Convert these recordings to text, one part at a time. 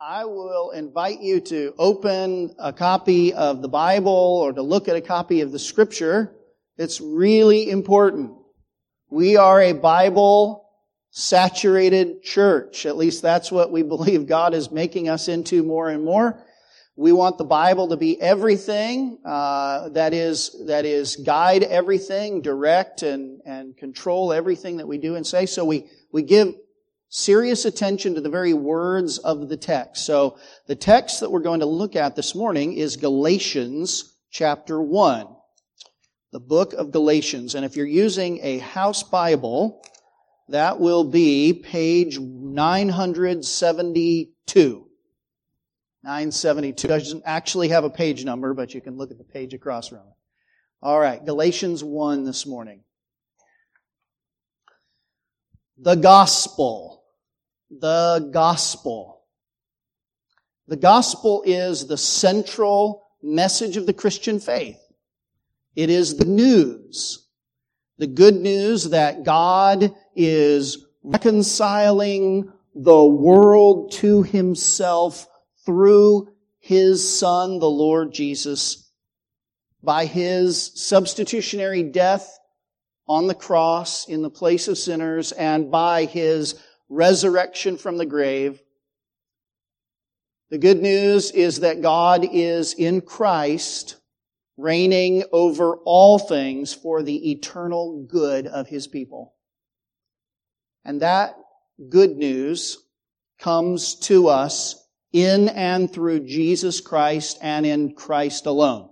I will invite you to open a copy of the Bible or to look at a copy of the scripture. It's really important. We are a Bible saturated church. At least that's what we believe God is making us into more and more. We want the Bible to be everything uh, that is that is guide everything, direct and and control everything that we do and say. So we we give serious attention to the very words of the text. So the text that we're going to look at this morning is Galatians chapter 1. The book of Galatians. And if you're using a house Bible, that will be page 972. 972. It doesn't actually have a page number, but you can look at the page across from it. All right, Galatians 1 this morning. The gospel the gospel. The gospel is the central message of the Christian faith. It is the news. The good news that God is reconciling the world to himself through his son, the Lord Jesus, by his substitutionary death on the cross in the place of sinners and by his resurrection from the grave. The good news is that God is in Christ reigning over all things for the eternal good of his people. And that good news comes to us in and through Jesus Christ and in Christ alone.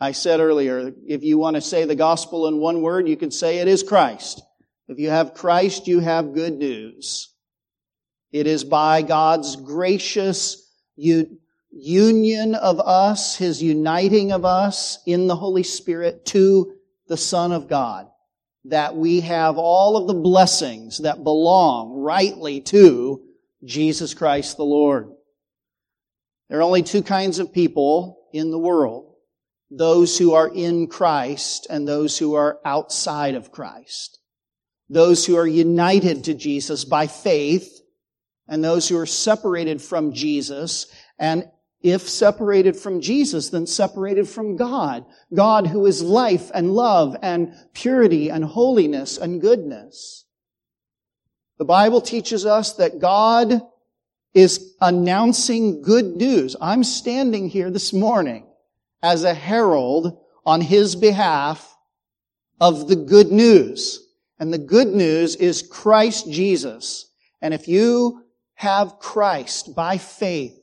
I said earlier, if you want to say the gospel in one word, you can say it is Christ. If you have Christ, you have good news. It is by God's gracious union of us, His uniting of us in the Holy Spirit to the Son of God, that we have all of the blessings that belong rightly to Jesus Christ the Lord. There are only two kinds of people in the world. Those who are in Christ and those who are outside of Christ those who are united to Jesus by faith, and those who are separated from Jesus, and if separated from Jesus, then separated from God. God who is life and love and purity and holiness and goodness. The Bible teaches us that God is announcing good news. I'm standing here this morning as a herald on His behalf of the good news. And the good news is Christ Jesus. And if you have Christ by faith,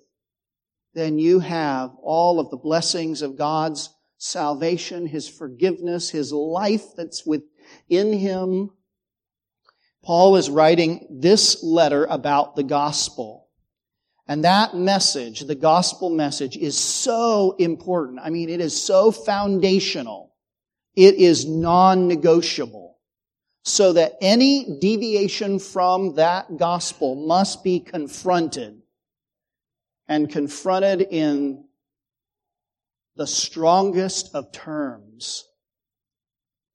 then you have all of the blessings of God's salvation, His forgiveness, His life that's within Him. Paul is writing this letter about the gospel. And that message, the gospel message, is so important. I mean, it is so foundational. It is non-negotiable so that any deviation from that gospel must be confronted and confronted in the strongest of terms.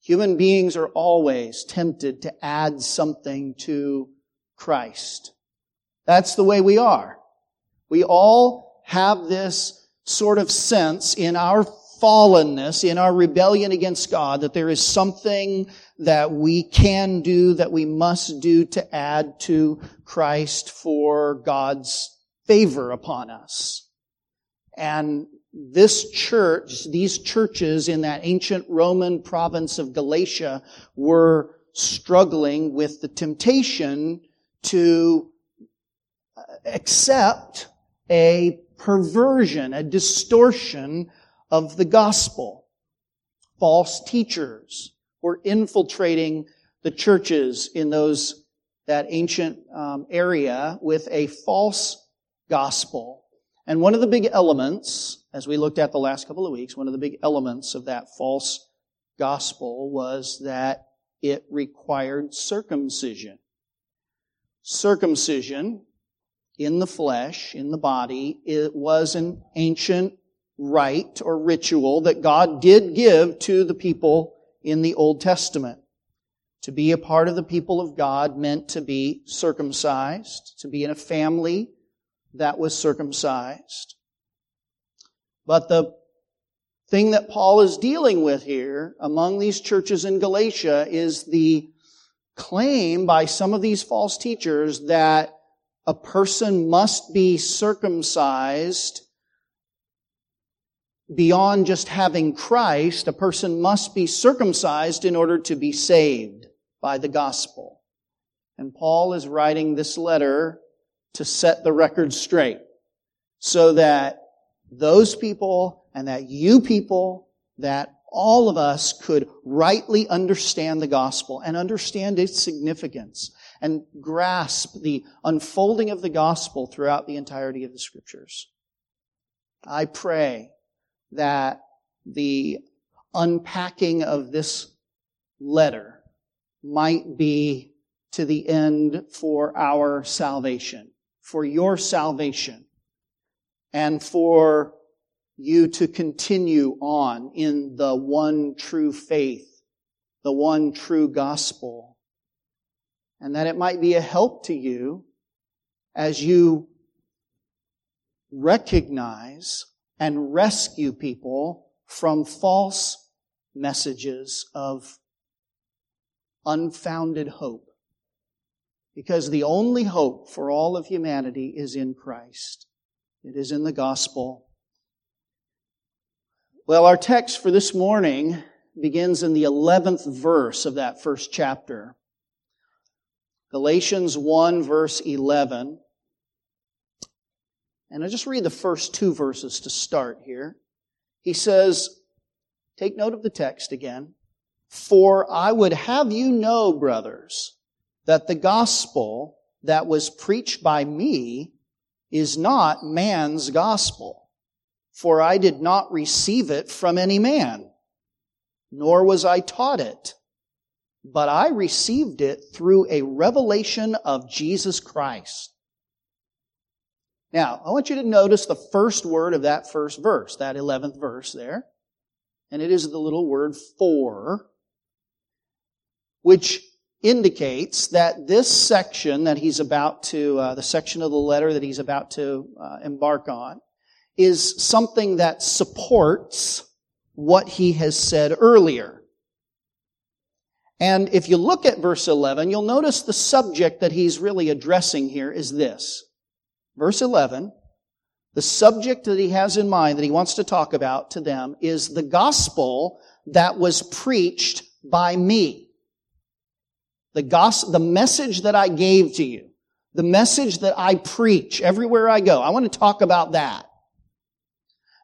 Human beings are always tempted to add something to Christ. That's the way we are. We all have this sort of sense in our fallenness, in our rebellion against God, that there is something that we can do, that we must do to add to Christ for God's favor upon us. And this church, these churches in that ancient Roman province of Galatia were struggling with the temptation to accept a perversion, a distortion of the gospel. False teachers were infiltrating the churches in those that ancient um, area with a false gospel. And one of the big elements, as we looked at the last couple of weeks, one of the big elements of that false gospel was that it required circumcision. Circumcision in the flesh, in the body, it was an ancient rite or ritual that God did give to the people in the Old Testament. To be a part of the people of God meant to be circumcised, to be in a family that was circumcised. But the thing that Paul is dealing with here among these churches in Galatia is the claim by some of these false teachers that a person must be circumcised beyond just having Christ. A person must be circumcised in order to be saved by the gospel. And Paul is writing this letter to set the record straight so that those people and that you people, that all of us could rightly understand the gospel and understand its significance and grasp the unfolding of the gospel throughout the entirety of the scriptures. I pray that the unpacking of this letter might be to the end for our salvation, for your salvation, and for you to continue on in the one true faith, the one true gospel, and that it might be a help to you as you recognize and rescue people from false messages of unfounded hope. Because the only hope for all of humanity is in Christ. It is in the gospel well, our text for this morning begins in the 11th verse of that first chapter. Galatians 1 verse 11. And I'll just read the first two verses to start here. He says, take note of the text again. For I would have you know, brothers, that the gospel that was preached by me is not man's gospel. For I did not receive it from any man, nor was I taught it, but I received it through a revelation of Jesus Christ. Now, I want you to notice the first word of that first verse, that 11th verse there. And it is the little word for, which indicates that this section that he's about to, uh, the section of the letter that he's about to uh, embark on, is something that supports what he has said earlier. And if you look at verse 11, you'll notice the subject that he's really addressing here is this. Verse 11, the subject that he has in mind that he wants to talk about to them is the gospel that was preached by me. The gospel, the message that I gave to you. The message that I preach everywhere I go. I want to talk about that.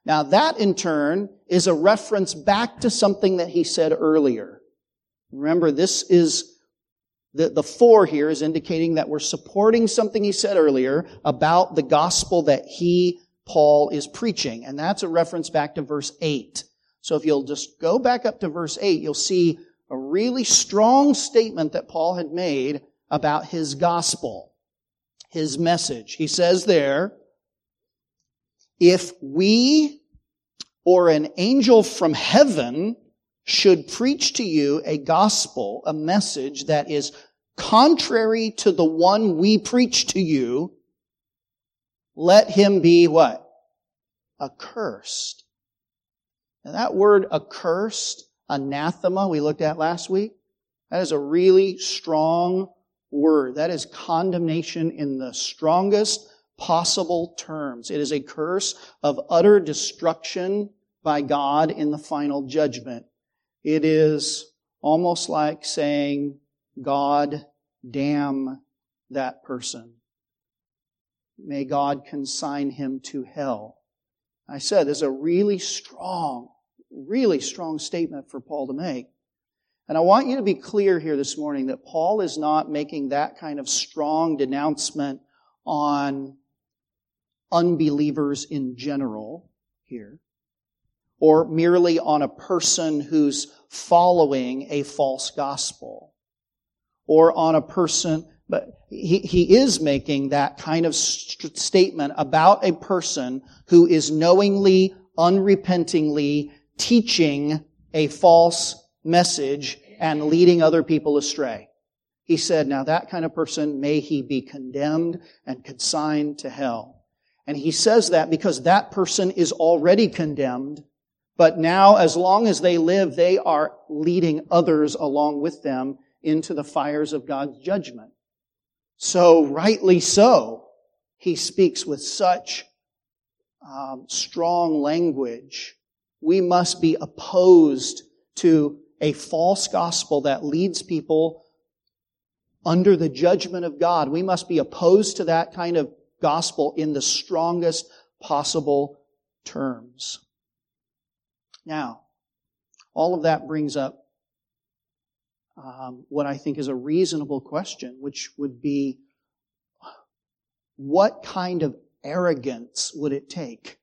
Now that in turn is a reference back to something that he said earlier. Remember, this is the, the for here is indicating that we're supporting something he said earlier about the gospel that he, Paul, is preaching. And that's a reference back to verse 8. So if you'll just go back up to verse 8, you'll see a really strong statement that Paul had made about his gospel, his message. He says there, if we or an angel from heaven should preach to you a gospel, a message that is contrary to the one we preach to you, let him be what? Accursed. Now that word accursed, anathema, we looked at last week, that is a really strong word. That is condemnation in the strongest possible terms. It is a curse of utter destruction by God in the final judgment. It is almost like saying, God, damn that person. May God consign him to hell. I said there's a really strong, really strong statement for Paul to make. And I want you to be clear here this morning that Paul is not making that kind of strong denouncement on unbelievers in general here, or merely on a person who's following a false gospel, or on a person, but he, he is making that kind of st- statement about a person who is knowingly, unrepentingly teaching a false message and leading other people astray. He said, now that kind of person, may he be condemned and consigned to hell. And he says that because that person is already condemned, but now as long as they live, they are leading others along with them into the fires of God's judgment. So rightly so, he speaks with such um, strong language. We must be opposed to a false gospel that leads people under the judgment of God. We must be opposed to that kind of gospel in the strongest possible terms. Now, all of that brings up um, what I think is a reasonable question, which would be what kind of arrogance would it take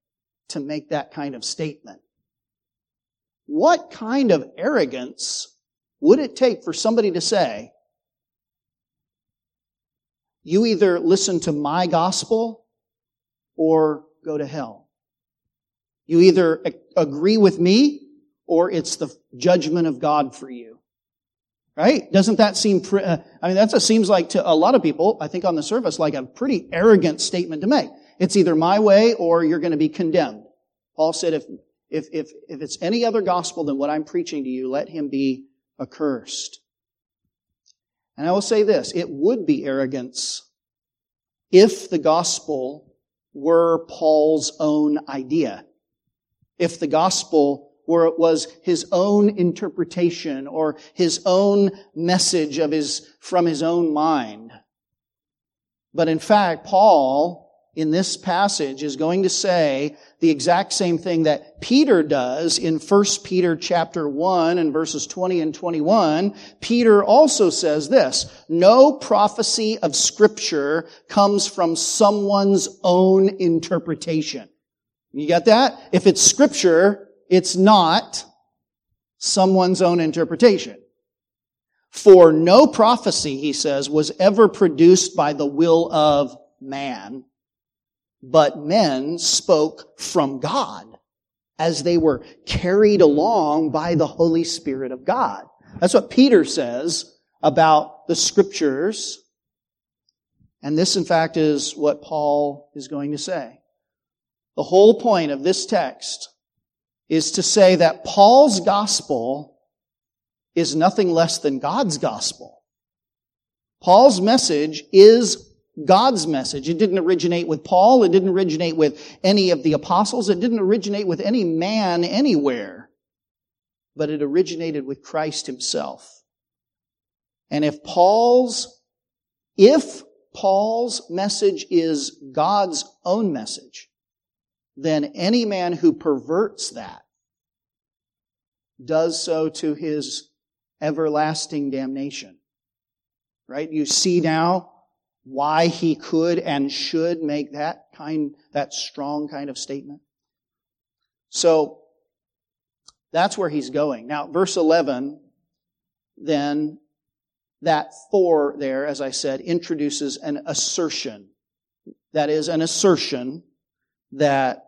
to make that kind of statement? What kind of arrogance would it take for somebody to say, you either listen to my gospel or go to hell? You either agree with me or it's the judgment of God for you. Right? Doesn't that seem, uh, I mean, that seems like to a lot of people, I think on the surface, like a pretty arrogant statement to make. It's either my way or you're going to be condemned. Paul said, if, if, if, if it's any other gospel than what I'm preaching to you, let him be accursed. And I will say this, it would be arrogance if the gospel were Paul's own idea. If the gospel were it was his own interpretation or his own message of his, from his own mind. But in fact, Paul in this passage is going to say the exact same thing that Peter does in 1 Peter chapter 1 and verses 20 and 21. Peter also says this, no prophecy of scripture comes from someone's own interpretation. You got that? If it's scripture, it's not someone's own interpretation. For no prophecy, he says, was ever produced by the will of man but men spoke from God as they were carried along by the Holy Spirit of God. That's what Peter says about the scriptures. And this, in fact, is what Paul is going to say. The whole point of this text is to say that Paul's gospel is nothing less than God's gospel. Paul's message is God's message. It didn't originate with Paul. It didn't originate with any of the apostles. It didn't originate with any man anywhere. But it originated with Christ himself. And if Paul's, if Paul's message is God's own message, then any man who perverts that does so to his everlasting damnation. Right? You see now why he could and should make that kind, that strong kind of statement. So, that's where he's going. Now, verse 11, then, that for there, as I said, introduces an assertion. That is an assertion that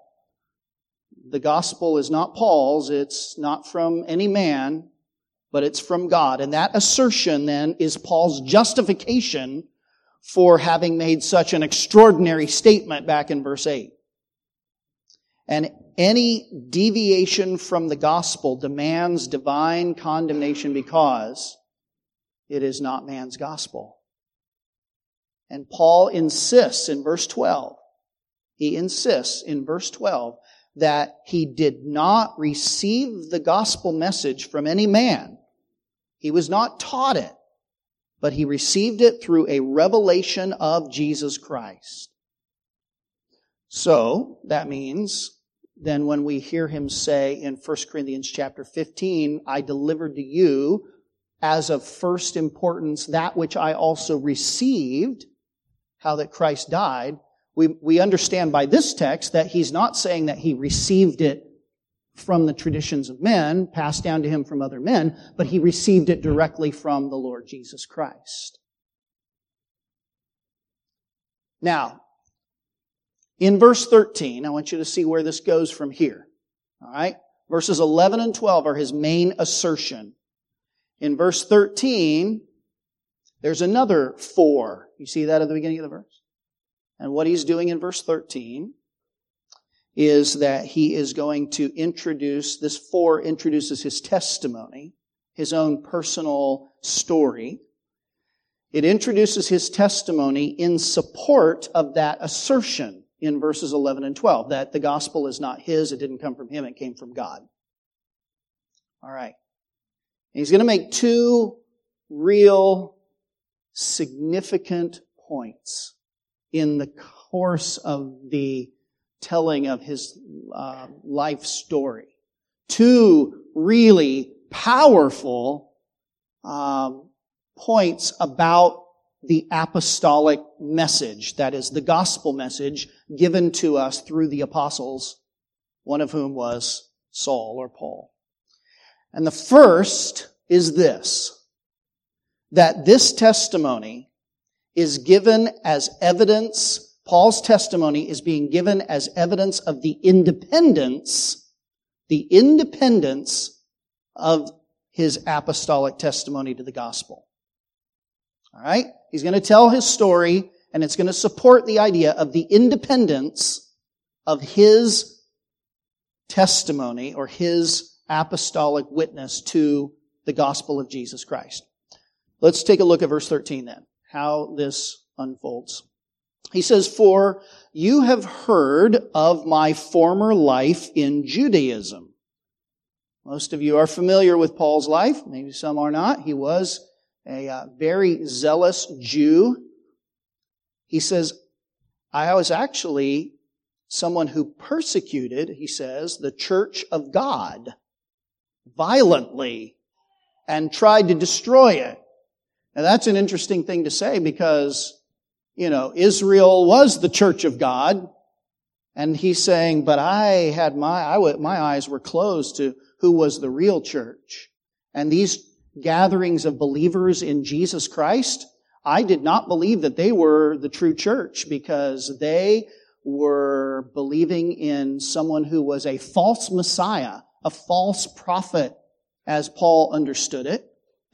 the gospel is not Paul's, it's not from any man, but it's from God. And that assertion then is Paul's justification for having made such an extraordinary statement back in verse 8. And any deviation from the gospel demands divine condemnation because it is not man's gospel. And Paul insists in verse 12, he insists in verse 12 that he did not receive the gospel message from any man. He was not taught it but he received it through a revelation of Jesus Christ. So, that means then when we hear him say in 1 Corinthians chapter 15, I delivered to you as of first importance that which I also received, how that Christ died, we, we understand by this text that he's not saying that he received it from the traditions of men, passed down to him from other men, but he received it directly from the Lord Jesus Christ. Now, in verse 13, I want you to see where this goes from here. All right? Verses 11 and 12 are his main assertion. In verse 13, there's another for. You see that at the beginning of the verse? And what he's doing in verse 13 is that he is going to introduce, this for introduces his testimony, his own personal story. It introduces his testimony in support of that assertion in verses 11 and 12 that the gospel is not his, it didn't come from him, it came from God. All right. He's going to make two real significant points in the course of the telling of his uh, life story. Two really powerful um, points about the apostolic message, that is the gospel message given to us through the apostles, one of whom was Saul or Paul. And the first is this, that this testimony is given as evidence, Paul's testimony is being given as evidence of the independence, the independence of his apostolic testimony to the gospel. All right? He's going to tell his story and it's going to support the idea of the independence of his testimony or his apostolic witness to the gospel of Jesus Christ. Let's take a look at verse 13 then, how this unfolds. He says, For you have heard of my former life in Judaism. Most of you are familiar with Paul's life. Maybe some are not. He was a uh, very zealous Jew. He says, I was actually someone who persecuted, he says, the church of God violently and tried to destroy it. Now that's an interesting thing to say because, you know, Israel was the church of God. And he's saying, but I had my, I, my eyes were closed to who was the real church. And these gatherings of believers in Jesus Christ, I did not believe that they were the true church because they were believing in someone who was a false Messiah, a false prophet, as Paul understood it.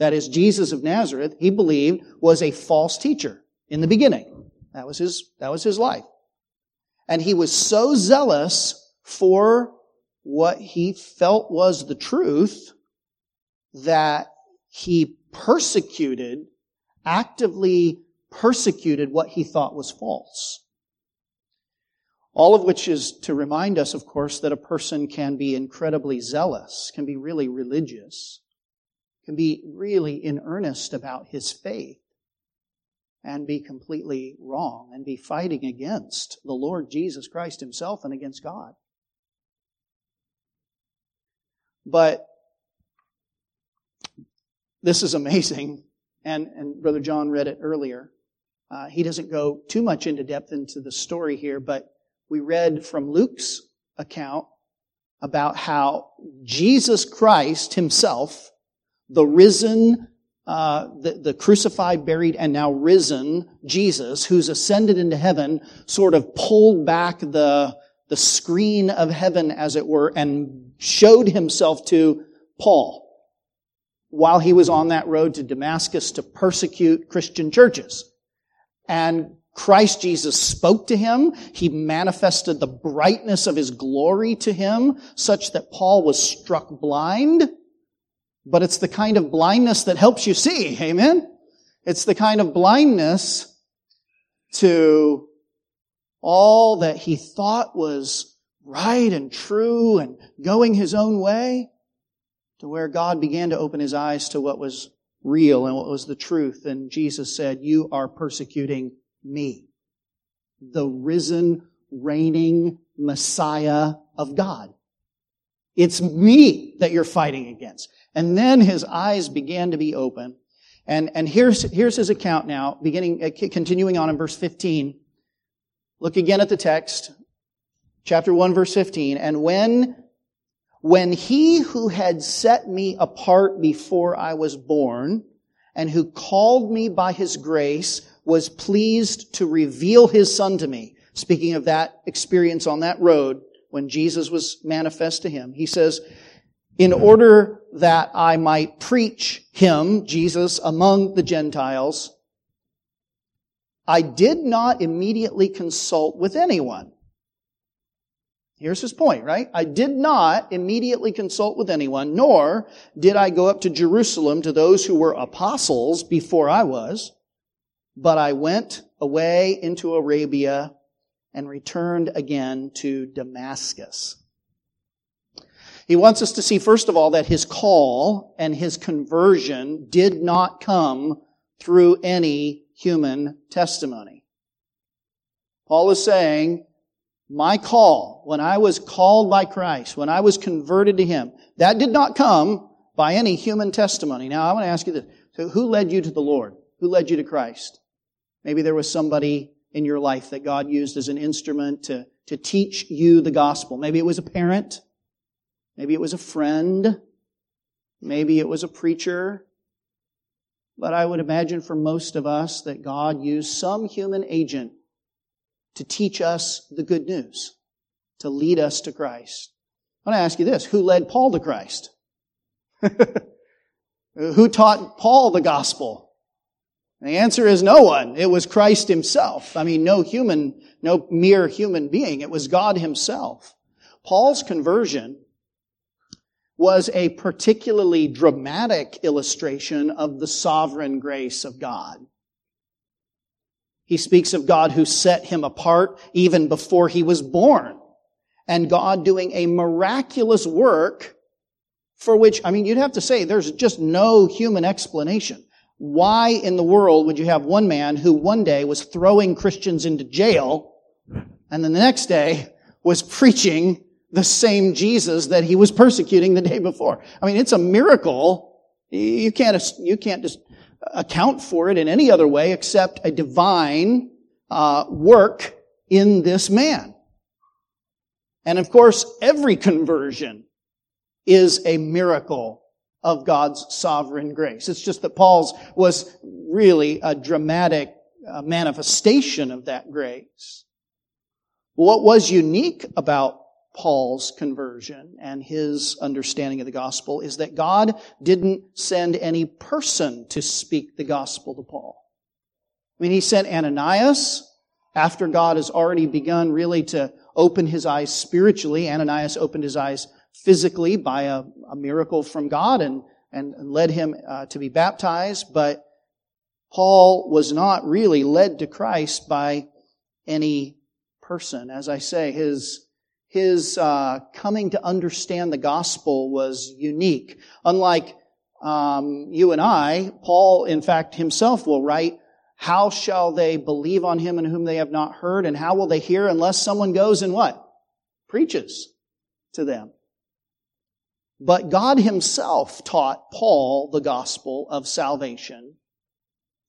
That is, Jesus of Nazareth, he believed was a false teacher in the beginning. That was his, that was his life. And he was so zealous for what he felt was the truth that he persecuted, actively persecuted what he thought was false. All of which is to remind us, of course, that a person can be incredibly zealous, can be really religious, can be really in earnest about his faith, and be completely wrong and be fighting against the Lord Jesus Christ himself and against God. But this is amazing. And, and Brother John read it earlier. Uh, he doesn't go too much into depth into the story here, but we read from Luke's account about how Jesus Christ himself, the risen, uh, the, the crucified, buried, and now risen Jesus, who's ascended into heaven, sort of pulled back the, the screen of heaven, as it were, and showed himself to Paul while he was on that road to Damascus to persecute Christian churches. And Christ Jesus spoke to him. He manifested the brightness of his glory to him such that Paul was struck blind. But it's the kind of blindness that helps you see. Amen? It's the kind of blindness to all that he thought was right and true and going his own way to where God began to open his eyes to what was real and what was the truth. And Jesus said, you are persecuting me, the risen, reigning Messiah of God. It's me that you're fighting against. And then his eyes began to be open. And, and here's, here's his account now, beginning, uh, continuing on in verse 15. Look again at the text, chapter 1, verse 15. And when when he who had set me apart before I was born and who called me by his grace was pleased to reveal his son to me. Speaking of that experience on that road when Jesus was manifest to him, he says, in order that I might preach him, Jesus, among the Gentiles, I did not immediately consult with anyone Here's his point, right? I did not immediately consult with anyone, nor did I go up to Jerusalem to those who were apostles before I was, but I went away into Arabia and returned again to Damascus. He wants us to see, first of all, that his call and his conversion did not come through any human testimony. Paul is saying, my call, when I was called by Christ, when I was converted to Him, that did not come by any human testimony. Now, I want to ask you this. So who led you to the Lord? Who led you to Christ? Maybe there was somebody in your life that God used as an instrument to, to teach you the gospel. Maybe it was a parent. Maybe it was a friend. Maybe it was a preacher. But I would imagine for most of us that God used some human agent to teach us the good news, to lead us to Christ. I want to ask you this. Who led Paul to Christ? Who taught Paul the gospel? The answer is no one. It was Christ himself. I mean, no human, no mere human being. It was God himself. Paul's conversion was a particularly dramatic illustration of the sovereign grace of God. He speaks of God who set him apart even before he was born. And God doing a miraculous work for which, I mean, you'd have to say there's just no human explanation. Why in the world would you have one man who one day was throwing Christians into jail and then the next day was preaching the same Jesus that he was persecuting the day before? I mean, it's a miracle. You can't, you can't just account for it in any other way except a divine uh, work in this man. And of course, every conversion is a miracle of God's sovereign grace. It's just that Paul's was really a dramatic uh, manifestation of that grace. What was unique about Paul's conversion and his understanding of the gospel is that God didn't send any person to speak the gospel to Paul. I mean, he sent Ananias after God has already begun really to open his eyes spiritually. Ananias opened his eyes physically by a, a miracle from God and, and led him uh, to be baptized, but Paul was not really led to Christ by any person. As I say, his his uh, coming to understand the gospel was unique. Unlike um, you and I, Paul, in fact, himself will write, "How shall they believe on him in whom they have not heard, and how will they hear unless someone goes and what preaches to them?" But God Himself taught Paul the gospel of salvation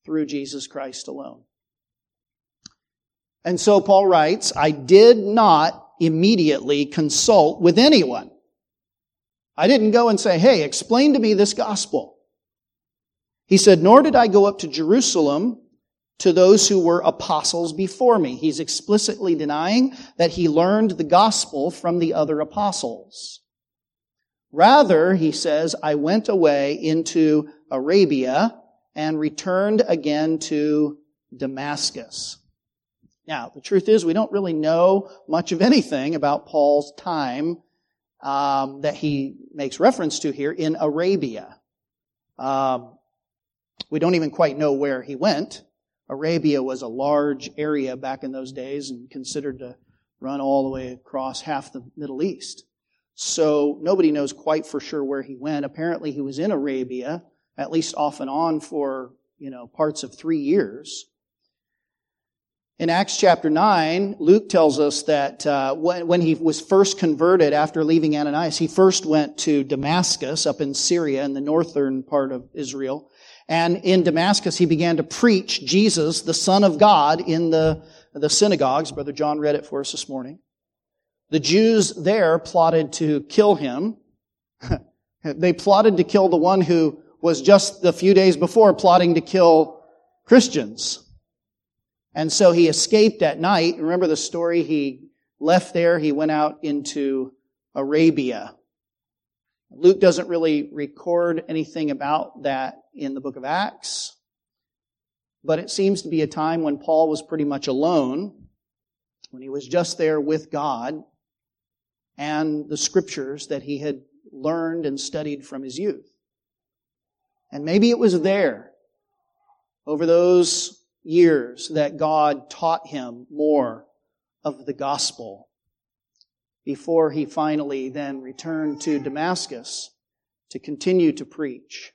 through Jesus Christ alone. And so Paul writes, I did not immediately consult with anyone. I didn't go and say, hey, explain to me this gospel. He said, nor did I go up to Jerusalem to those who were apostles before me. He's explicitly denying that he learned the gospel from the other apostles. Rather, he says, I went away into Arabia and returned again to Damascus. Now, the truth is, we don't really know much of anything about Paul's time um, that he makes reference to here in Arabia. Um, we don't even quite know where he went. Arabia was a large area back in those days and considered to run all the way across half the Middle East. So nobody knows quite for sure where he went. Apparently he was in Arabia, at least off and on for, you know, parts of three years. In Acts chapter 9, Luke tells us that uh, when, when, he was first converted after leaving Ananias, he first went to Damascus up in Syria in the northern part of Israel. And in Damascus, he began to preach Jesus, the Son of God, in the, the synagogues. Brother John read it for us this morning. The Jews there plotted to kill him. they plotted to kill the one who was just a few days before plotting to kill Christians. And so he escaped at night. Remember the story? He left there. He went out into Arabia. Luke doesn't really record anything about that in the book of Acts. But it seems to be a time when Paul was pretty much alone, when he was just there with God. And the scriptures that he had learned and studied from his youth. And maybe it was there over those years that God taught him more of the gospel before he finally then returned to Damascus to continue to preach.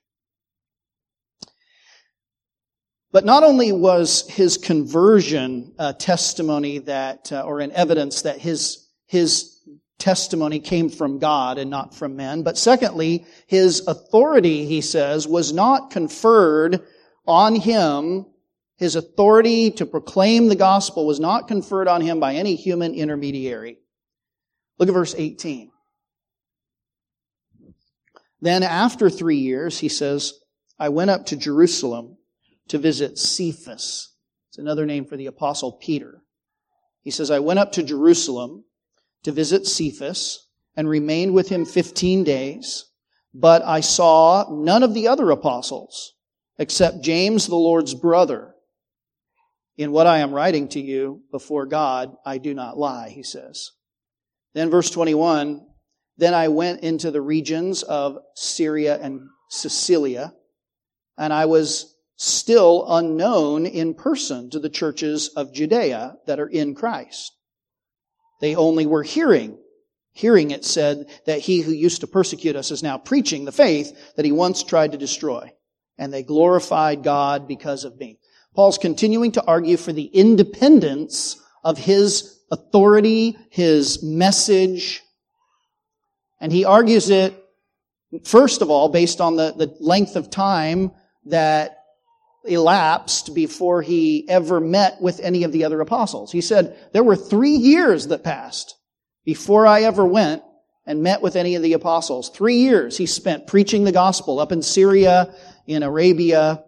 But not only was his conversion a testimony that, uh, or an evidence that his, his testimony came from God and not from men, but secondly, his authority, he says, was not conferred on him. His authority to proclaim the gospel was not conferred on him by any human intermediary. Look at verse 18. Then after three years, he says, I went up to Jerusalem to visit Cephas. It's another name for the apostle Peter. He says, I went up to Jerusalem to visit Cephas and remained with him 15 days, but I saw none of the other apostles except James, the Lord's brother. In what I am writing to you before God, I do not lie, he says. Then verse 21, then I went into the regions of Syria and Cilicia, and I was still unknown in person to the churches of Judea that are in Christ. They only were hearing. Hearing it said that he who used to persecute us is now preaching the faith that he once tried to destroy. And they glorified God because of me. Paul's continuing to argue for the independence of his authority, his message. And he argues it, first of all, based on the, the length of time that elapsed before he ever met with any of the other apostles. He said, there were three years that passed before I ever went and met with any of the apostles. Three years he spent preaching the gospel up in Syria, in Arabia.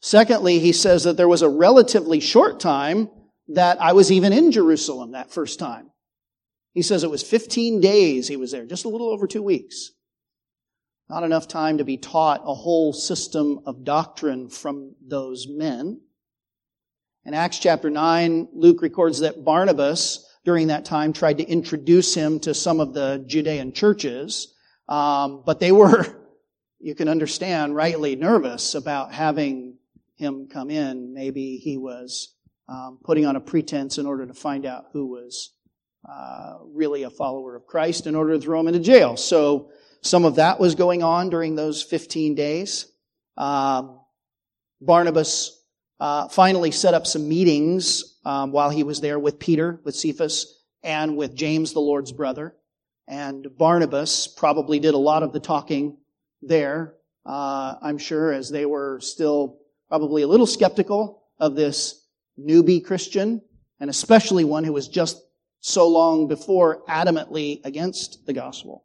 Secondly, he says that there was a relatively short time that I was even in Jerusalem that first time. He says it was 15 days he was there, just a little over two weeks. Not enough time to be taught a whole system of doctrine from those men. In Acts chapter 9, Luke records that Barnabas, during that time, tried to introduce him to some of the Judean churches, um, but they were, you can understand, rightly nervous about having him come in. Maybe he was um, putting on a pretense in order to find out who was uh, really a follower of Christ in order to throw him into jail. So some of that was going on during those 15 days. Um, Barnabas uh, finally set up some meetings um, while he was there with Peter, with Cephas, and with James, the Lord's brother. And Barnabas probably did a lot of the talking there, uh, I'm sure, as they were still probably a little skeptical of this newbie Christian, and especially one who was just so long before adamantly against the gospel.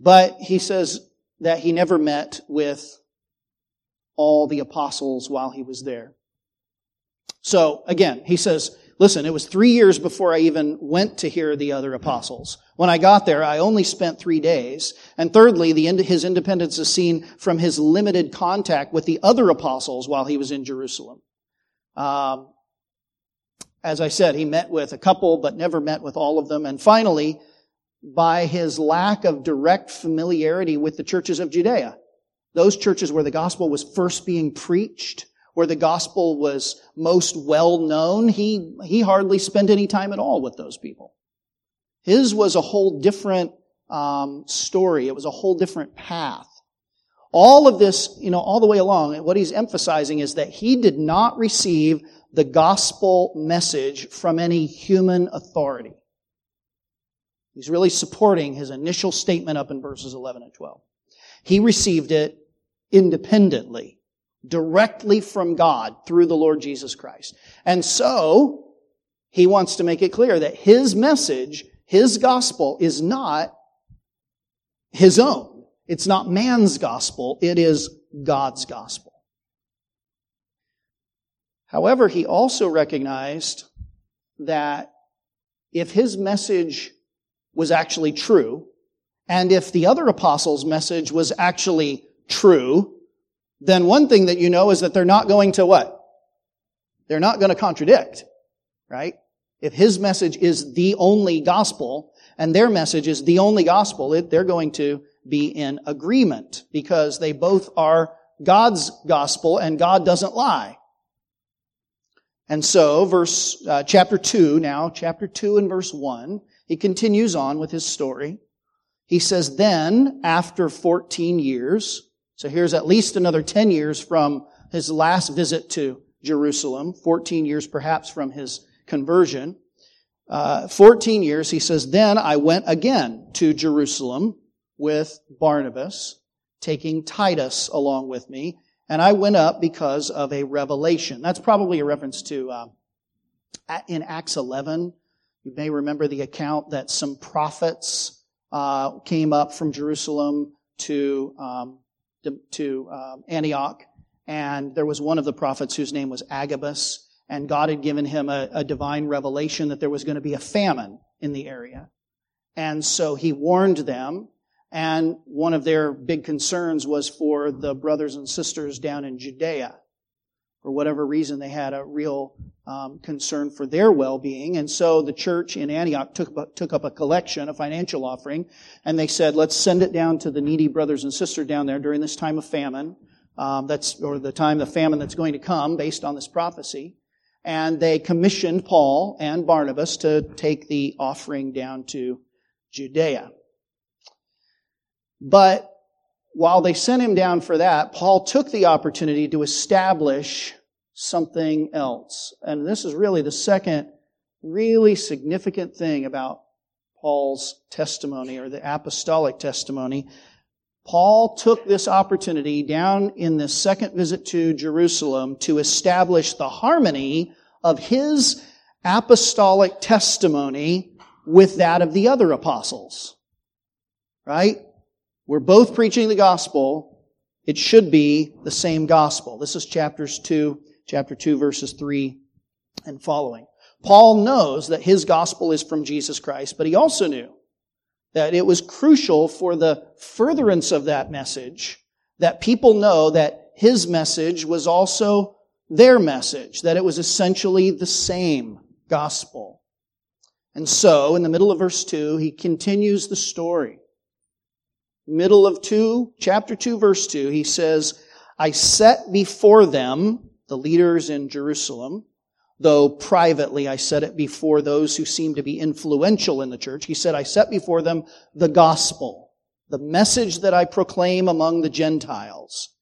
But he says that he never met with all the apostles while he was there. So again, he says, listen, it was three years before I even went to hear the other apostles. When I got there, I only spent three days. And thirdly, the, his independence is seen from his limited contact with the other apostles while he was in Jerusalem. Um, as I said, he met with a couple, but never met with all of them. And finally, by his lack of direct familiarity with the churches of Judea, those churches where the gospel was first being preached, where the gospel was most well known, he, he hardly spent any time at all with those people. His was a whole different um, story. It was a whole different path. All of this, you know, all the way along, what he's emphasizing is that he did not receive the gospel message from any human authority. He's really supporting his initial statement up in verses 11 and 12. He received it independently directly from God through the Lord Jesus Christ. And so, he wants to make it clear that his message, his gospel is not his own. It's not man's gospel. It is God's gospel. However, he also recognized that if his message was actually true, and if the other apostles' message was actually true, then one thing that you know is that they're not going to what? They're not going to contradict, right? If his message is the only gospel and their message is the only gospel, it, they're going to be in agreement because they both are God's gospel and God doesn't lie. And so, verse, uh, chapter 2 now, chapter 2 and verse 1, he continues on with his story. He says, then, after 14 years, so here's at least another 10 years from his last visit to Jerusalem, 14 years perhaps from his conversion. Uh, 14 years, he says, then I went again to Jerusalem with Barnabas, taking Titus along with me, and I went up because of a revelation. That's probably a reference to, uh, in Acts 11, you may remember the account that some prophets uh, came up from Jerusalem to, um, to, um, Antioch, and there was one of the prophets whose name was Agabus, and God had given him a, a divine revelation that there was going to be a famine in the area. And so he warned them and one of their big concerns was for the brothers and sisters down in Judea. For whatever reason, they had a real um, concern for their well-being. And so the church in Antioch took, took up a collection, a financial offering, and they said, let's send it down to the needy brothers and sisters down there during this time of famine. Um, that's, or the time of famine that's going to come based on this prophecy. And they commissioned Paul and Barnabas to take the offering down to Judea. But while they sent him down for that, Paul took the opportunity to establish something else. And this is really the second really significant thing about Paul's testimony or the apostolic testimony. Paul took this opportunity down in the second visit to Jerusalem to establish the harmony of his apostolic testimony with that of the other apostles. Right? We're both preaching the gospel. It should be the same gospel. This is chapters 2, chapter 2 verses 3 and following. Paul knows that his gospel is from Jesus Christ, but he also knew that it was crucial for the furtherance of that message that people know that his message was also their message, that it was essentially the same gospel. And so, in the middle of verse 2, he continues the story middle of 2, chapter 2, verse 2, he says, I set before them, the leaders in Jerusalem, though privately I set it before those who seem to be influential in the church. He said, I set before them the gospel, the message that I proclaim among the Gentiles,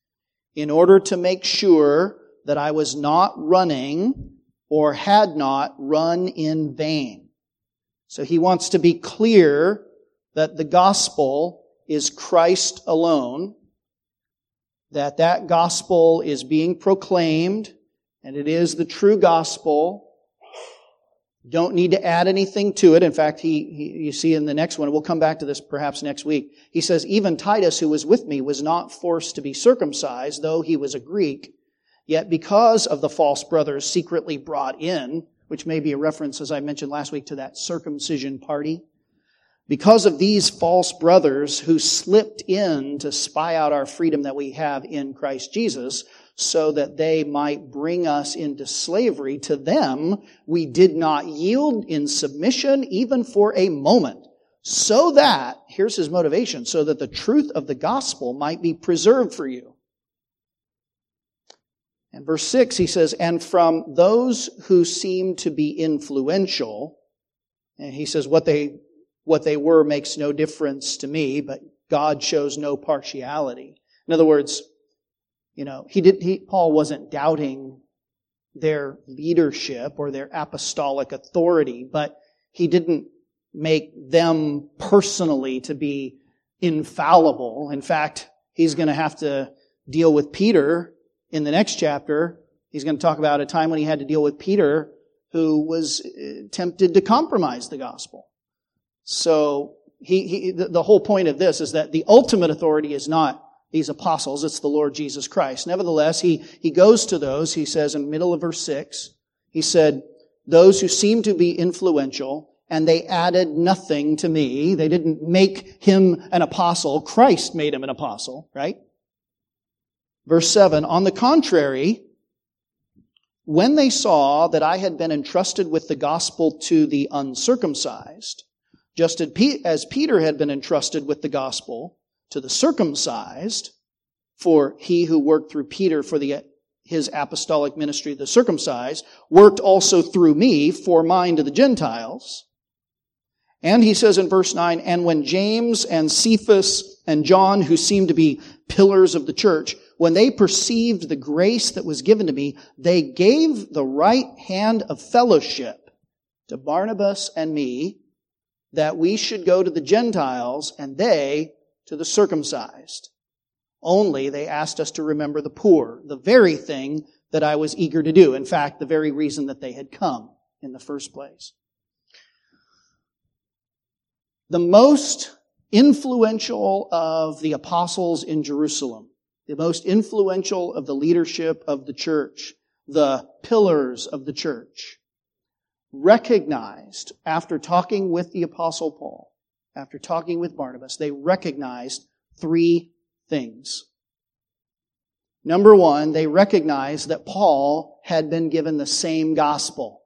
in order to make sure that I was not running or had not run in vain. So he wants to be clear that the gospel is Christ alone, that that gospel is being proclaimed, and it is the true gospel. Don't need to add anything to it. In fact, he, he, you see in the next one, we'll come back to this perhaps next week. He says, even Titus, who was with me, was not forced to be circumcised, though he was a Greek. Yet because of the false brothers secretly brought in, which may be a reference, as I mentioned last week, to that circumcision party, because of these false brothers who slipped in to spy out our freedom that we have in Christ Jesus, so that they might bring us into slavery to them, we did not yield in submission even for a moment. So that, here's his motivation, so that the truth of the gospel might be preserved for you. And verse 6, he says, And from those who seem to be influential, and he says what they what they were makes no difference to me, but God shows no partiality. In other words, you know, he did, he, Paul wasn't doubting their leadership or their apostolic authority, but he didn't make them personally to be infallible. In fact, he's going to have to deal with Peter in the next chapter. He's going to talk about a time when he had to deal with Peter who was uh, tempted to compromise the gospel. So he, he, the whole point of this is that the ultimate authority is not these apostles, it's the Lord Jesus Christ. Nevertheless, he, he goes to those, he says in middle of verse 6, he said, those who seem to be influential, and they added nothing to me. They didn't make him an apostle. Christ made him an apostle, right? Verse 7, on the contrary, when they saw that I had been entrusted with the gospel to the uncircumcised, just as Peter had been entrusted with the gospel to the circumcised, for he who worked through Peter for the, his apostolic ministry, the circumcised, worked also through me for mine to the Gentiles. And he says in verse 9, and when James and Cephas and John, who seemed to be pillars of the church, when they perceived the grace that was given to me, they gave the right hand of fellowship to Barnabas and me that we should go to the Gentiles and they to the circumcised. Only they asked us to remember the poor, the very thing that I was eager to do. In fact, the very reason that they had come in the first place. The most influential of the apostles in Jerusalem, the most influential of the leadership of the church, the pillars of the church, recognized after talking with the apostle Paul, after talking with Barnabas, they recognized three things. Number one, they recognized that Paul had been given the same gospel.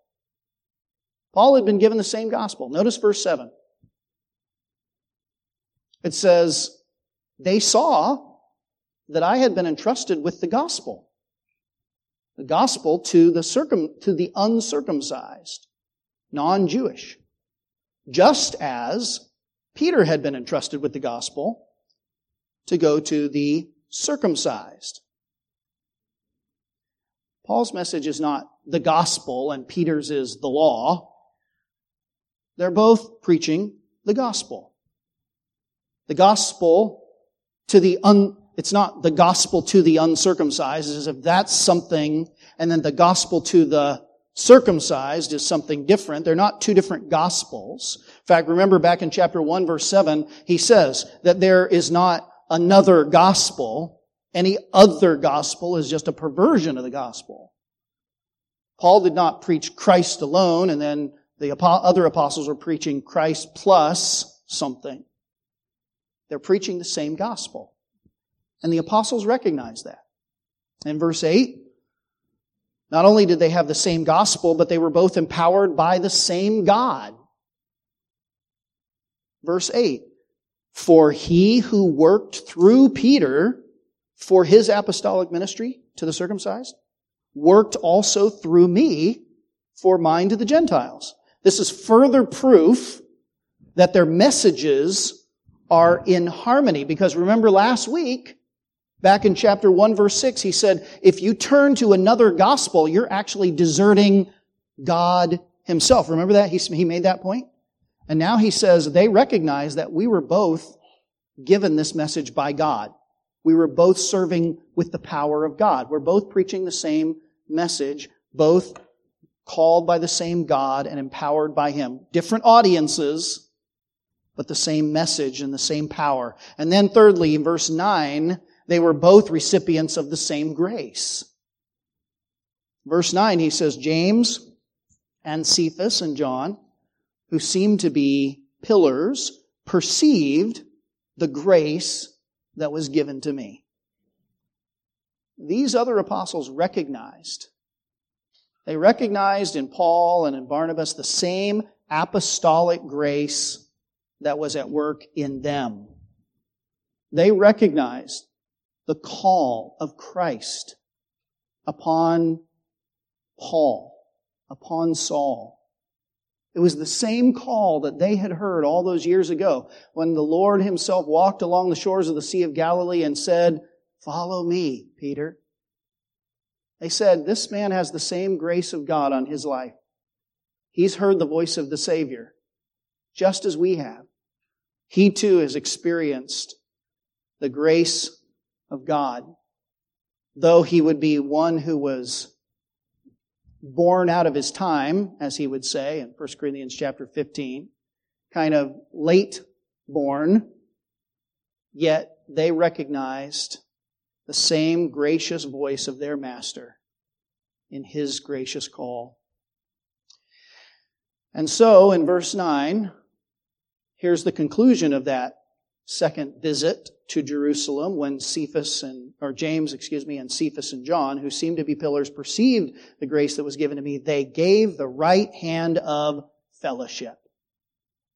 Paul had been given the same gospel. Notice verse 7. It says, they saw that I had been entrusted with the gospel. The gospel to the circum, to the uncircumcised, non-Jewish. Just as Peter had been entrusted with the gospel to go to the circumcised. Paul's message is not the gospel and Peter's is the law. They're both preaching the gospel. The gospel to the un, it's not the gospel to the uncircumcised, as if that's something, and then the gospel to the circumcised is something different. They're not two different gospels. In fact, remember back in chapter 1 verse 7, he says that there is not another gospel. Any other gospel is just a perversion of the gospel. Paul did not preach Christ alone and then the other apostles were preaching Christ plus something. They're preaching the same gospel. And the apostles recognize that. In verse 8, not only did they have the same gospel, but they were both empowered by the same God. Verse 8, for he who worked through Peter for his apostolic ministry to the circumcised worked also through me for mine to the Gentiles. This is further proof that their messages are in harmony because remember last week Back in chapter 1 verse 6, he said, if you turn to another gospel, you're actually deserting God himself. Remember that? He, he made that point? And now he says they recognize that we were both given this message by God. We were both serving with the power of God. We're both preaching the same message, both called by the same God and empowered by Him. Different audiences, but the same message and the same power. And then thirdly, in verse 9, they were both recipients of the same grace. Verse 9, he says, James and Cephas and John, who seemed to be pillars, perceived the grace that was given to me. These other apostles recognized, they recognized in Paul and in Barnabas the same apostolic grace that was at work in them. They recognized the call of Christ upon Paul, upon Saul. It was the same call that they had heard all those years ago when the Lord himself walked along the shores of the Sea of Galilee and said, follow me, Peter. They said, this man has the same grace of God on his life. He's heard the voice of the Savior, just as we have. He too has experienced the grace of God. Though he would be one who was born out of his time, as he would say in 1 Corinthians chapter 15, kind of late born, yet they recognized the same gracious voice of their master in his gracious call. And so in verse 9, here's the conclusion of that second visit to Jerusalem when Cephas and, or James, excuse me, and Cephas and John, who seemed to be pillars, perceived the grace that was given to me. They gave the right hand of fellowship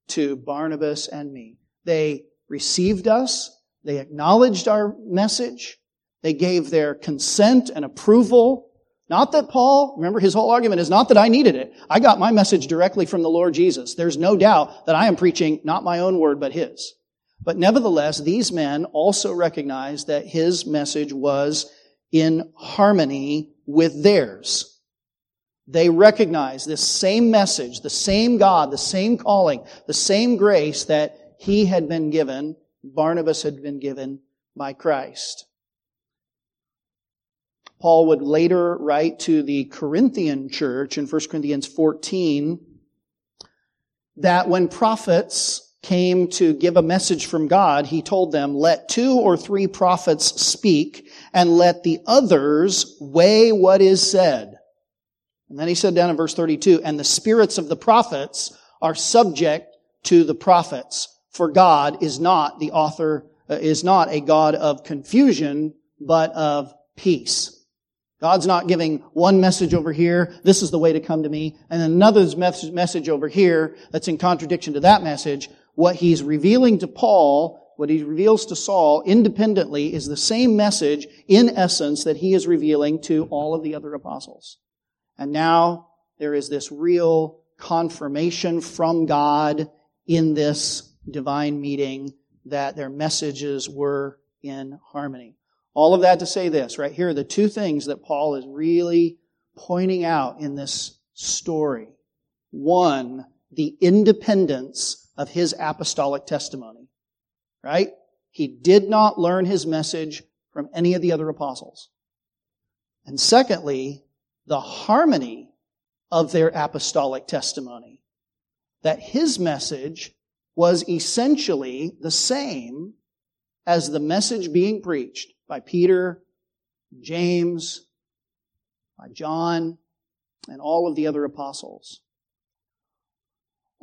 to Barnabas and me. They received us. They acknowledged our message. They gave their consent and approval. Not that Paul, remember his whole argument is not that I needed it. I got my message directly from the Lord Jesus. There's no doubt that I am preaching not my own word, but his. But nevertheless, these men also recognized that his message was in harmony with theirs. They recognized this same message, the same God, the same calling, the same grace that he had been given, Barnabas had been given by Christ. Paul would later write to the Corinthian church in 1 Corinthians 14 that when prophets came to give a message from God, he told them, let two or three prophets speak and let the others weigh what is said. And then he said down in verse 32, and the spirits of the prophets are subject to the prophets, for God is not the author, uh, is not a God of confusion, but of peace. God's not giving one message over here, this is the way to come to me, and another message over here that's in contradiction to that message. What he's revealing to Paul, what he reveals to Saul independently is the same message in essence that he is revealing to all of the other apostles. And now there is this real confirmation from God in this divine meeting that their messages were in harmony. All of that to say this, right here are the two things that Paul is really pointing out in this story. One, the independence of his apostolic testimony, right? He did not learn his message from any of the other apostles. And secondly, the harmony of their apostolic testimony. That his message was essentially the same as the message being preached by Peter, James, by John, and all of the other apostles.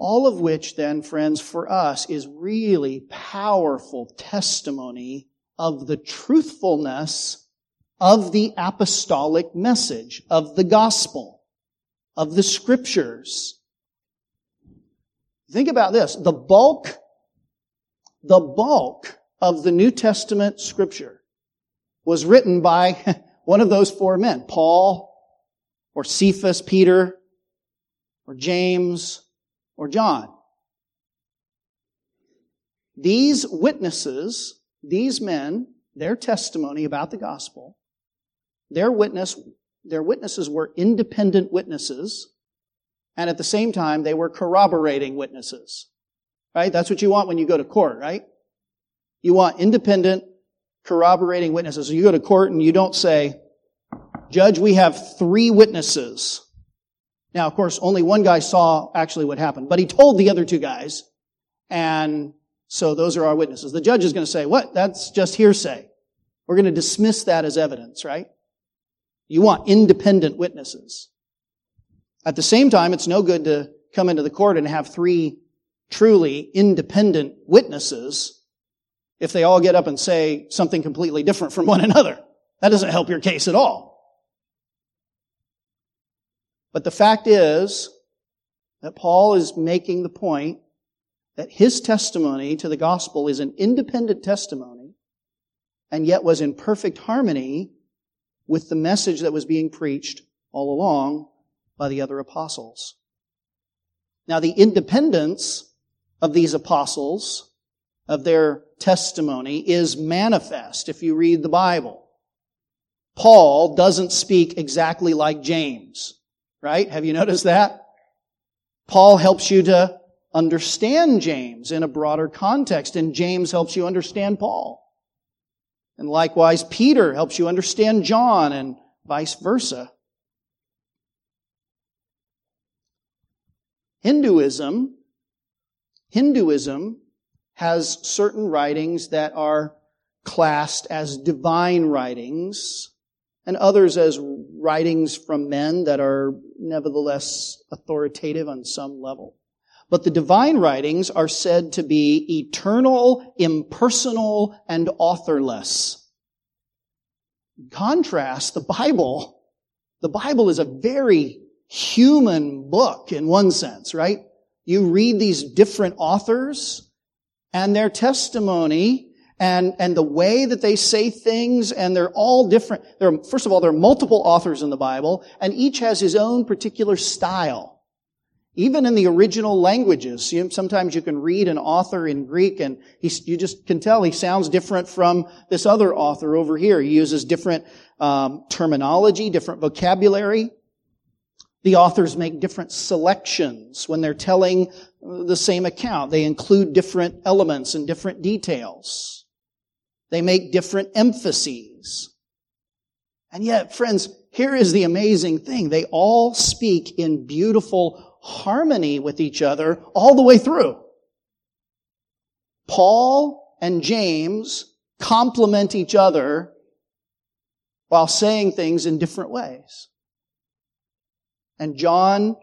All of which then, friends, for us is really powerful testimony of the truthfulness of the apostolic message, of the gospel, of the scriptures. Think about this. The bulk, the bulk of the New Testament scripture was written by one of those four men, Paul, or Cephas, Peter, or James, or John. These witnesses, these men, their testimony about the gospel, their witness, their witnesses were independent witnesses, and at the same time, they were corroborating witnesses. Right? That's what you want when you go to court, right? You want independent, corroborating witnesses. So you go to court and you don't say, Judge, we have three witnesses. Now, of course, only one guy saw actually what happened, but he told the other two guys, and so those are our witnesses. The judge is going to say, what? That's just hearsay. We're going to dismiss that as evidence, right? You want independent witnesses. At the same time, it's no good to come into the court and have three truly independent witnesses if they all get up and say something completely different from one another. That doesn't help your case at all. But the fact is that Paul is making the point that his testimony to the gospel is an independent testimony and yet was in perfect harmony with the message that was being preached all along by the other apostles. Now the independence of these apostles of their testimony is manifest if you read the Bible. Paul doesn't speak exactly like James, right? Have you noticed that? Paul helps you to understand James in a broader context, and James helps you understand Paul. And likewise, Peter helps you understand John, and vice versa. Hinduism, Hinduism has certain writings that are classed as divine writings and others as writings from men that are nevertheless authoritative on some level. But the divine writings are said to be eternal, impersonal, and authorless. Contrast the Bible. The Bible is a very human book in one sense, right? You read these different authors and their testimony and, and the way that they say things, and they're all different. There are, first of all, there are multiple authors in the Bible, and each has his own particular style. Even in the original languages, you, sometimes you can read an author in Greek and he, you just can tell he sounds different from this other author over here. He uses different um, terminology, different vocabulary. The authors make different selections when they're telling the same account. They include different elements and different details. They make different emphases. And yet, friends, here is the amazing thing. They all speak in beautiful harmony with each other all the way through. Paul and James complement each other while saying things in different ways and John,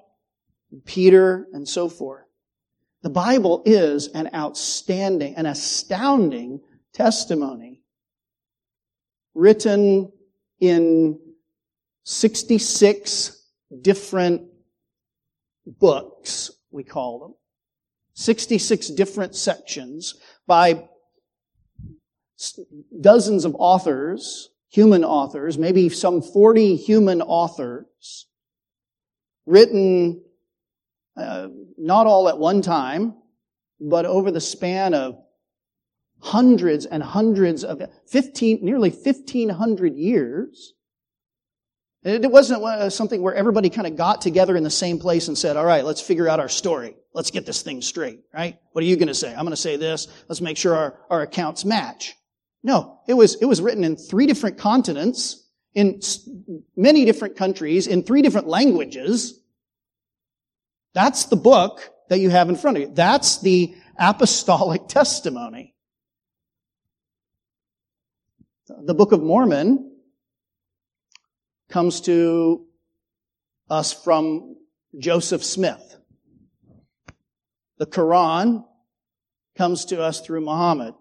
Peter, and so forth. The Bible is an outstanding, an astounding testimony written in 66 different books, we call them. 66 different sections by dozens of authors, human authors, maybe some 40 human authors written uh, not all at one time, but over the span of hundreds and hundreds of 15, nearly 1500 years. It wasn't uh, something where everybody kind of got together in the same place and said, all right, let's figure out our story. Let's get this thing straight, right? What are you going to say? I'm going to say this. Let's make sure our, our accounts match. No, it was, it was written in three different continents, in many different countries, in three different languages. That's the book that you have in front of you. That's the apostolic testimony. The Book of Mormon comes to us from Joseph Smith. The Quran comes to us through Muhammad.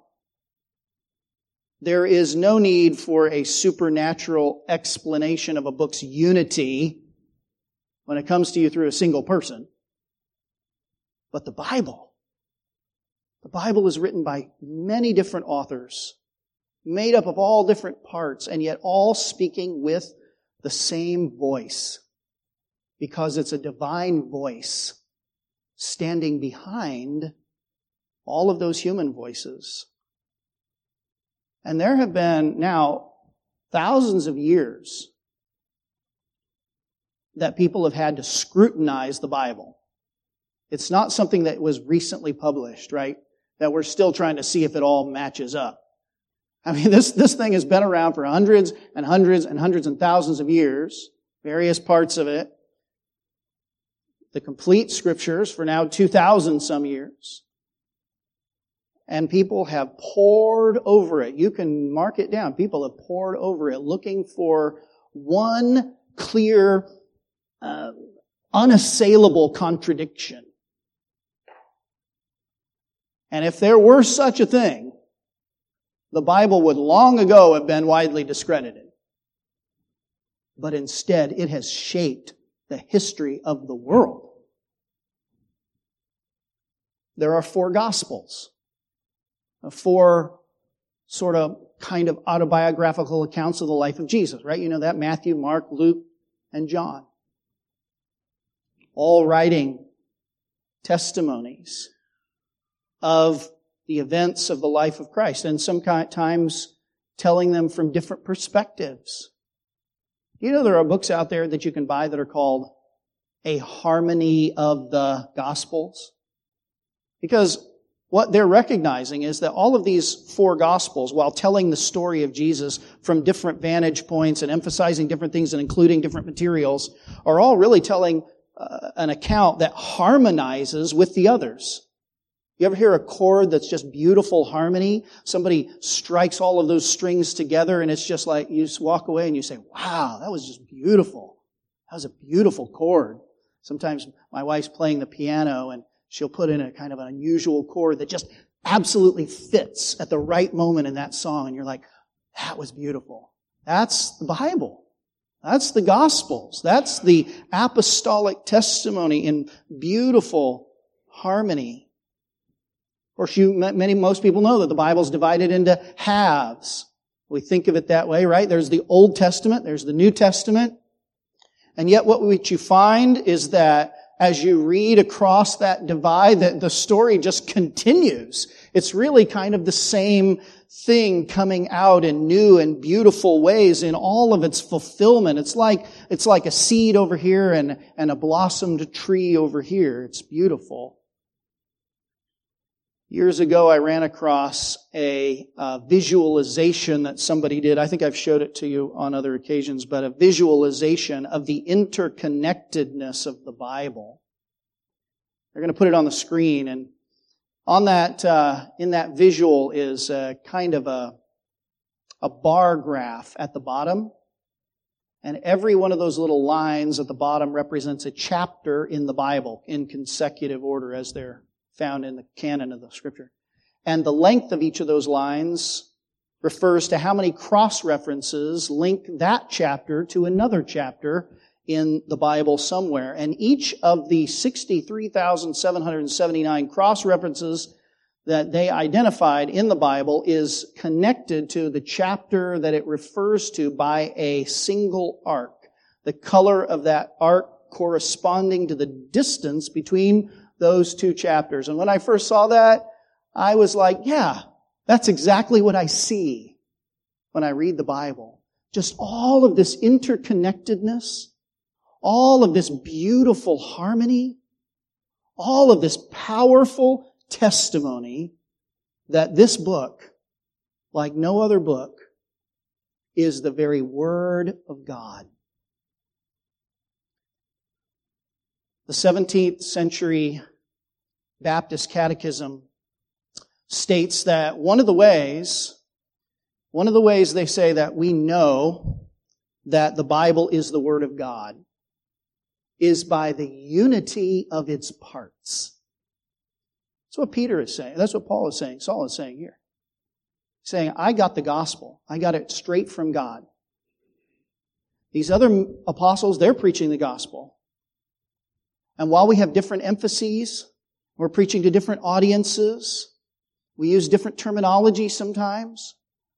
There is no need for a supernatural explanation of a book's unity when it comes to you through a single person. But the Bible, the Bible is written by many different authors, made up of all different parts, and yet all speaking with the same voice. Because it's a divine voice standing behind all of those human voices. And there have been now thousands of years that people have had to scrutinize the Bible. It's not something that was recently published, right? That we're still trying to see if it all matches up. I mean, this, this thing has been around for hundreds and hundreds and hundreds and thousands of years, various parts of it. The complete scriptures for now 2,000 some years. And people have pored over it. You can mark it down. People have pored over it looking for one clear, uh, unassailable contradiction. And if there were such a thing, the Bible would long ago have been widely discredited. But instead, it has shaped the history of the world. There are four gospels, uh, four sort of kind of autobiographical accounts of the life of Jesus, right? You know that Matthew, Mark, Luke, and John. All writing testimonies of the events of the life of Christ, and sometimes telling them from different perspectives. You know, there are books out there that you can buy that are called A Harmony of the Gospels. Because what they're recognizing is that all of these four gospels, while telling the story of Jesus from different vantage points and emphasizing different things and including different materials, are all really telling uh, an account that harmonizes with the others. You ever hear a chord that's just beautiful harmony? Somebody strikes all of those strings together and it's just like you just walk away and you say, wow, that was just beautiful. That was a beautiful chord. Sometimes my wife's playing the piano and she'll put in a kind of an unusual chord that just absolutely fits at the right moment in that song. And you're like, that was beautiful. That's the Bible. That's the Gospels. That's the apostolic testimony in beautiful harmony. Of course, you, many, most people know that the Bible is divided into halves. We think of it that way, right? There's the Old Testament, there's the New Testament. And yet what you find is that as you read across that divide, that the story just continues. It's really kind of the same thing coming out in new and beautiful ways in all of its fulfillment. It's like, it's like a seed over here and, and a blossomed tree over here. It's beautiful. Years ago, I ran across a uh, visualization that somebody did. I think I've showed it to you on other occasions, but a visualization of the interconnectedness of the Bible. They're going to put it on the screen, and on that, uh, in that visual is a kind of a, a bar graph at the bottom. And every one of those little lines at the bottom represents a chapter in the Bible in consecutive order as they're found in the canon of the scripture. And the length of each of those lines refers to how many cross references link that chapter to another chapter in the Bible somewhere. And each of the 63,779 cross references that they identified in the Bible is connected to the chapter that it refers to by a single arc. The color of that arc corresponding to the distance between those two chapters. And when I first saw that, I was like, yeah, that's exactly what I see when I read the Bible. Just all of this interconnectedness, all of this beautiful harmony, all of this powerful testimony that this book, like no other book, is the very Word of God. The 17th century Baptist Catechism states that one of the ways, one of the ways they say that we know that the Bible is the Word of God is by the unity of its parts. That's what Peter is saying. That's what Paul is saying. Saul is saying here. He's saying, I got the gospel. I got it straight from God. These other apostles, they're preaching the gospel. And while we have different emphases, we're preaching to different audiences, we use different terminology sometimes.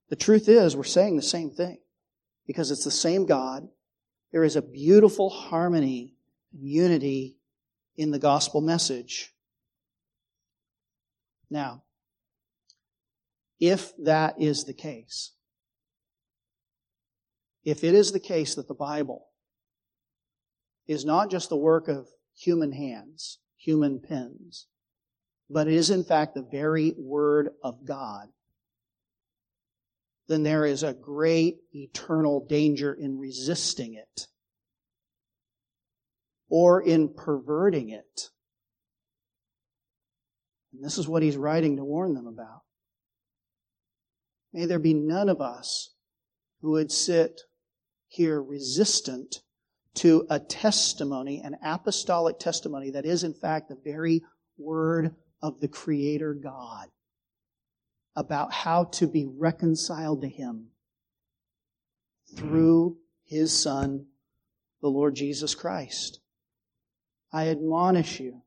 The truth is, we're saying the same thing because it's the same God. There is a beautiful harmony and unity in the gospel message. Now, if that is the case, if it is the case that the Bible is not just the work of human hands, human pens, but it is in fact the very Word of God, then there is a great eternal danger in resisting it or in perverting it. And this is what he's writing to warn them about. May there be none of us who would sit here resistant to a testimony, an apostolic testimony that is in fact the very word of the Creator God about how to be reconciled to Him through His Son, the Lord Jesus Christ. I admonish you.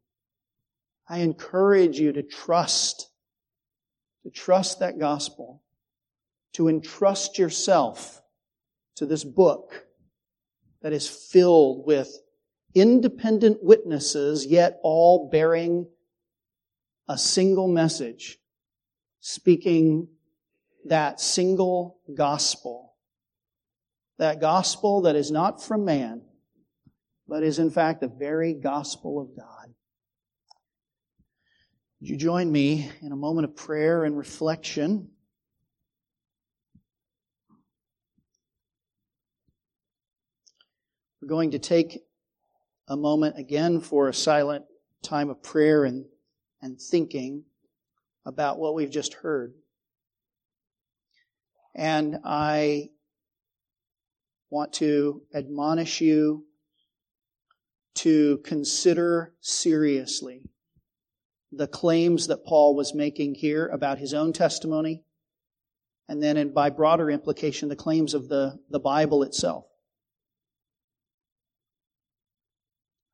I encourage you to trust, to trust that gospel, to entrust yourself to this book that is filled with independent witnesses, yet all bearing a single message, speaking that single gospel. That gospel that is not from man, but is in fact the very gospel of God. Would you join me in a moment of prayer and reflection? We're going to take a moment again for a silent time of prayer and, and thinking about what we've just heard. And I want to admonish you to consider seriously the claims that Paul was making here about his own testimony, and then in, by broader implication, the claims of the, the Bible itself.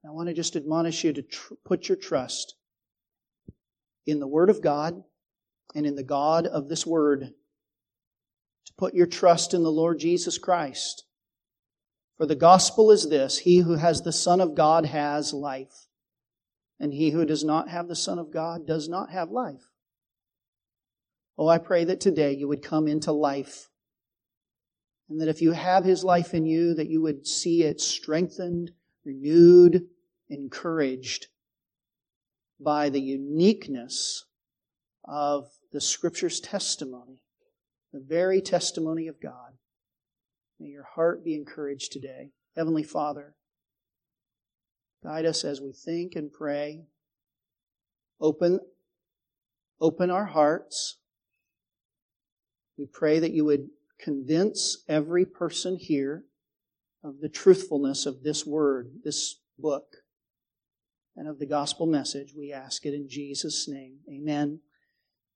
I want to just admonish you to tr- put your trust in the Word of God and in the God of this Word. To put your trust in the Lord Jesus Christ. For the gospel is this He who has the Son of God has life, and he who does not have the Son of God does not have life. Oh, I pray that today you would come into life. And that if you have his life in you, that you would see it strengthened, renewed, encouraged by the uniqueness of the Scripture's testimony, the very testimony of God. May your heart be encouraged today. Heavenly Father, guide us as we think and pray. Open, open our hearts. We pray that you would convince every person here of the truthfulness of this word, this book, and of the gospel message. We ask it in Jesus' name. Amen